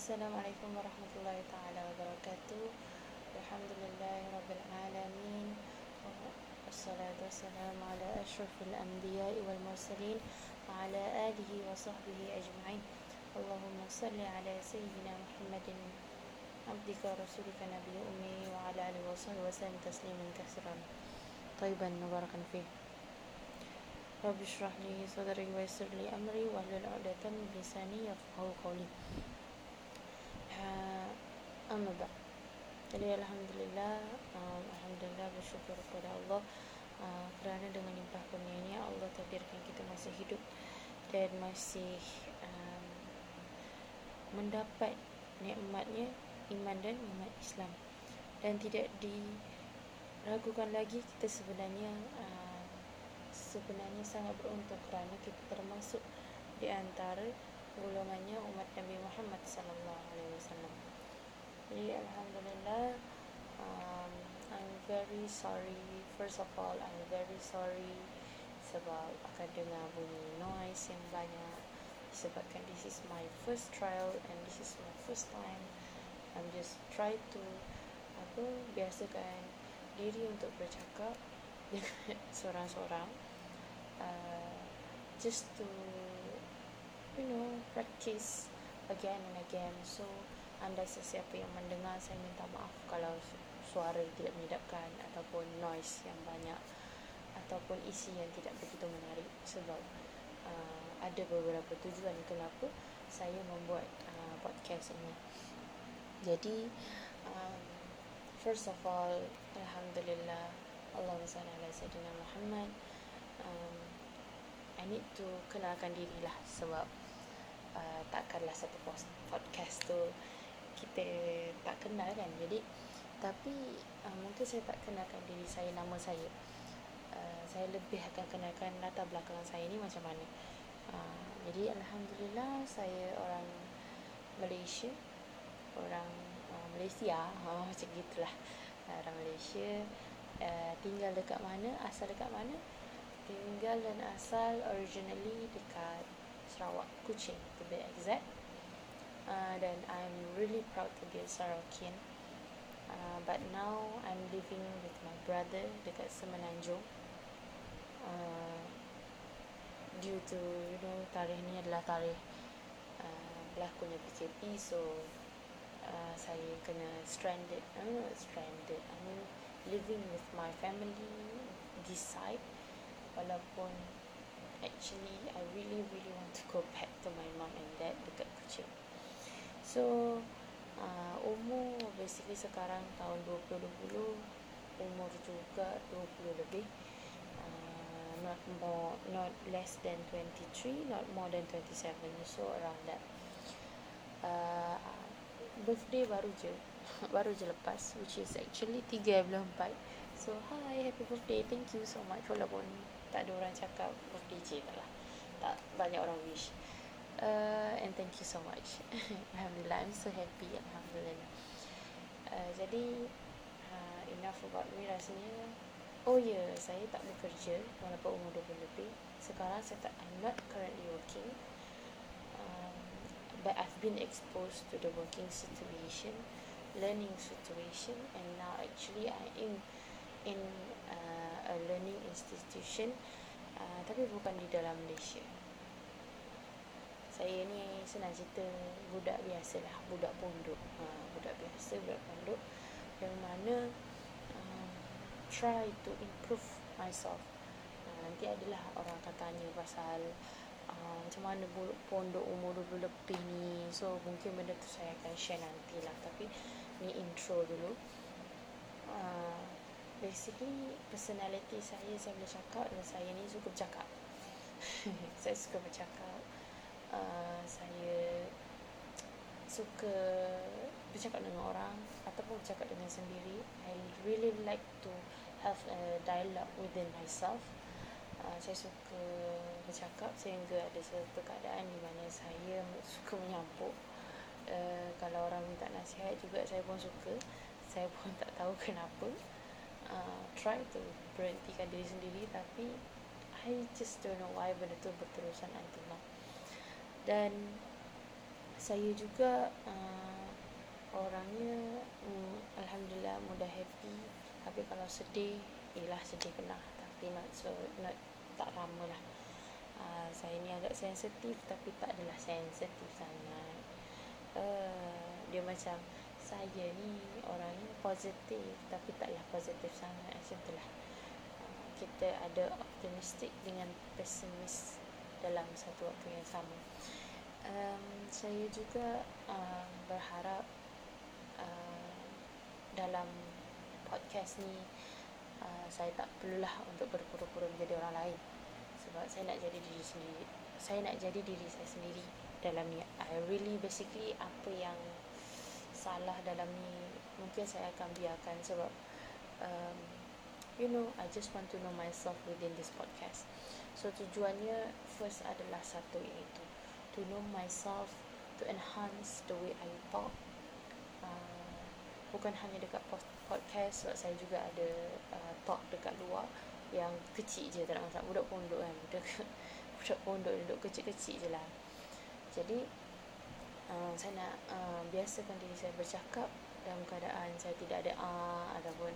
السلام عليكم ورحمة الله تعالى وبركاته. الحمد لله رب العالمين والصلاة والسلام على أشرف الأنبياء والمرسلين وعلى آله وصحبه أجمعين. اللهم صل على سيدنا محمد عبدك ورسولك نبي أمي وعلى آله وصحبه وسلم تسليما كثيرا. طيبا مباركا فيه. رب اشرح لي صدري ويسر لي أمري واحلل عقدة من لساني يفقهوا قولي. Qawli. Amma ba' Jadi Alhamdulillah um, Alhamdulillah bersyukur kepada Allah uh, Kerana dengan limpah kurnianya Allah takdirkan kita masih hidup Dan masih um, Mendapat nikmatnya Iman dan nikmat Islam Dan tidak diragukan lagi Kita sebenarnya uh, Sebenarnya sangat beruntung Kerana kita termasuk Di antara golongannya umat Nabi Muhammad sallallahu alaihi wasallam. Jadi alhamdulillah um, I'm very sorry first of all I'm very sorry sebab akan dengar bunyi noise yang banyak sebabkan this is my first trial and this is my first time I'm just try to apa biasakan diri untuk bercakap dengan seorang-seorang uh, just to you know practice again and again. So anda sesiapa yang mendengar saya minta maaf kalau suara tidak menyedapkan ataupun noise yang banyak ataupun isi yang tidak begitu menarik. Sebab uh, ada beberapa tujuan kenapa saya membuat uh, podcast ini. Jadi um, first of all alhamdulillah salli ala sayyidina Muhammad. Um, I need to kenalkan diri lah sebab uh, takkanlah satu podcast tu kita tak kenal kan. Jadi tapi uh, mungkin saya tak kenalkan diri saya nama saya. Uh, saya lebih akan kenalkan latar belakang saya ni macam mana. Uh, jadi Alhamdulillah saya orang Malaysia. Orang uh, Malaysia. Uh, macam gitulah. Orang Malaysia. Uh, tinggal dekat mana asal dekat mana? Tinggal dan asal originally dekat Sarawak, Kuching to be exact. Uh, then I'm really proud to be a Sarawakian. Uh, but now I'm living with my brother dekat Semenanjung. Uh, due to you know tarikh ni adalah tarikh uh, berlakunya PKP so uh, saya kena stranded I mean not stranded I mean living with my family this side walaupun actually I really really want to go back to my mom and dad dekat Kuching. So uh, umur basically sekarang tahun 2020 umur juga 20 lebih. Uh, not more not less than 23 not more than 27 so around that. Uh, birthday baru je baru je lepas which is actually 3 bulan 4 so hi happy birthday thank you so much walaupun tak ada orang cakap birthday je tak lah. Tak banyak orang wish. Uh, and thank you so much. Alhamdulillah I'm so happy Alhamdulillah. Uh, jadi uh, enough about me rasanya. Oh yeah, saya tak bekerja walaupun umur 20 lebih. Sekarang saya tak I'm not currently working. Um, but I've been exposed to the working situation learning situation and now actually I am in a learning institution uh, tapi bukan di dalam Malaysia. Saya ni senang cerita budak biasa lah, budak pondok. Uh, budak biasa, budak pondok yang mana uh, try to improve myself. Uh, nanti adalah orang akan tanya pasal uh, macam mana pondok umur 20 lebih ni. So mungkin benda tu saya akan share nantilah. Tapi ni intro dulu. Uh, basically personality saya saya boleh cakap dan saya ni suka bercakap. Saya suka bercakap. Uh, saya suka bercakap dengan orang ataupun bercakap dengan sendiri. I really like to have a dialogue within myself. Uh, saya suka bercakap sehingga ada satu keadaan di mana saya suka menyampuk. Uh, kalau orang minta nasihat juga saya pun suka. Saya pun tak tahu kenapa uh, try to berhentikan diri sendiri tapi I just don't know why benda tu berterusan until now. Dan saya juga uh, orangnya um, alhamdulillah mudah happy. Tapi kalau sedih ialah sedih pernah tapi not so not tak lama lah. Uh, saya ni agak sensitif tapi tak adalah sensitif sangat. Uh, dia macam saya ni orangnya positif tapi taklah positif sangat macam itulah uh, kita ada optimistik dengan pesimis dalam satu waktu yang sama. Um, saya juga um, berharap uh, dalam podcast ni uh, saya tak perlulah untuk berpura-pura menjadi orang lain. Sebab saya nak jadi diri sendiri saya nak jadi diri saya sendiri dalam ni I really basically apa yang salah dalam ni mungkin saya akan biarkan sebab um, you know I just want to know myself within this podcast. So tujuannya first adalah satu iaitu to know myself to enhance the way I talk. Uh, bukan hanya dekat podcast sebab saya juga ada uh, talk dekat luar yang kecil je tak nak masak budak pondok kan budak, budak pondok duduk kecil-kecil je lah. Jadi uh, saya nak uh, biasakan diri saya bercakap dalam keadaan saya tidak ada ah ataupun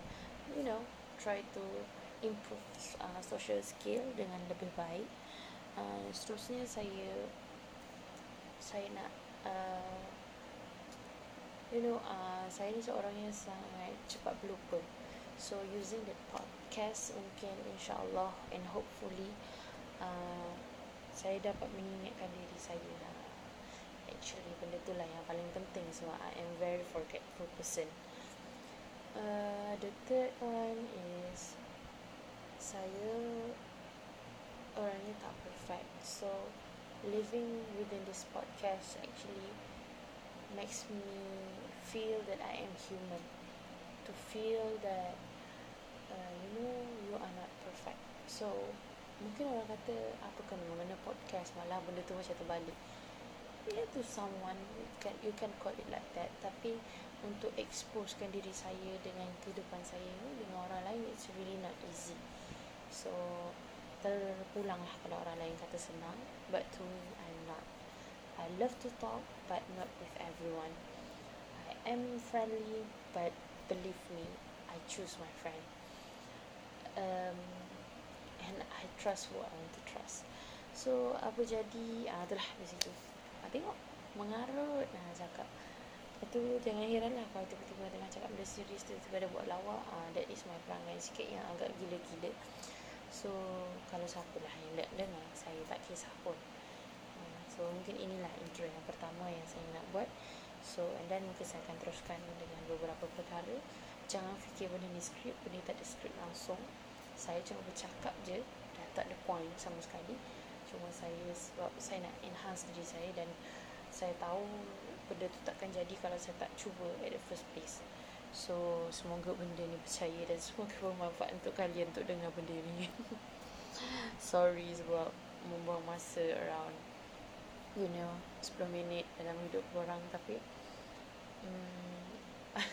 you know try to improve uh, social skill dengan lebih baik. Uh, seterusnya saya saya nak uh, you know uh, saya ni seorang yang sangat cepat berlupa. So using the podcast mungkin insyaallah and hopefully uh, saya dapat mengingatkan diri saya lah. Actually benda tu lah yang paling penting sebab I am very forgetful person. Uh, the third one is saya orangnya tak perfect. So living within this podcast actually makes me feel that I am human. To feel that uh, you know you are not perfect. So mungkin orang kata apa kan mengenai podcast? Malah benda tu macam terbalik yeah, to someone you can, you can call it like that. Tapi untuk exposekan diri saya dengan kehidupan saya ni dengan orang lain it's really not easy. So terpulang lah kalau orang lain kata senang. But to me I'm not. I love to talk but not with everyone. I am friendly but believe me I choose my friend. Um, And I trust who I want to trust. So apa jadi? Ah, Itulah di situ Tengok Mengarut. Nah, Cakap itu jangan heran lah kalau tiba-tiba tengah cakap benda serius tiba-tiba ada buat lawak. Ah, That is my perangai sikit yang agak gila-gila. So kalau siapa lah yang nak dengar Saya tak kisah pun. Uh, So mungkin inilah intro yang pertama yang saya nak buat. So and then mungkin saya akan teruskan dengan beberapa perkara. Jangan fikir benda ni skrip Benda tak ada skrip langsung. Saya cuma bercakap je Dah tak ada point sama sekali Cuma saya sebab saya nak enhance diri saya Dan saya tahu benda tu takkan jadi kalau saya tak cuba at the first place So semoga benda ni percaya dan semoga bermanfaat untuk kalian untuk dengar benda ni. Sorry sebab membuang masa around you know 10 minit dalam hidup orang tapi um,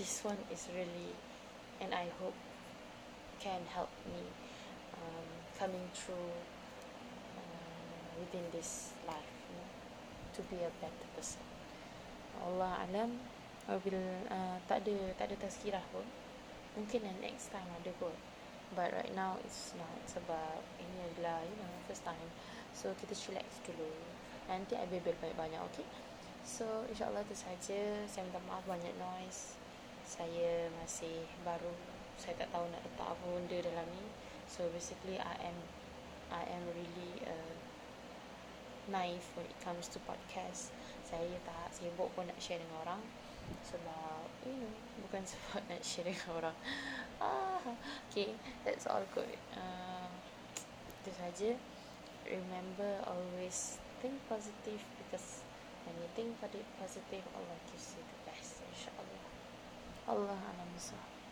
this one is really and I hope can help me um, coming through within this life you know, to be a better person. Allah alam Wabil uh, tak ada tak ada tazkirah pun. Mungkin yang next time ada kot. But right now it's not sebab ini adalah you know first time. So kita chillax dulu. Nanti I bebel banyak-banyak, okay? So insyaAllah itu saja. Saya minta maaf banyak noise. Saya masih baru. Saya tak tahu nak letak apa benda dalam ni. So basically I am I am really uh, naive when it comes to podcast. Saya tak sibuk pun nak share dengan orang sebab you know bukan sebab nak share dengan orang. Ah okay that's all good. Uh, itu saja. Remember always think positive because when you think positive Allah gives you the best insyaAllah Allah. Alam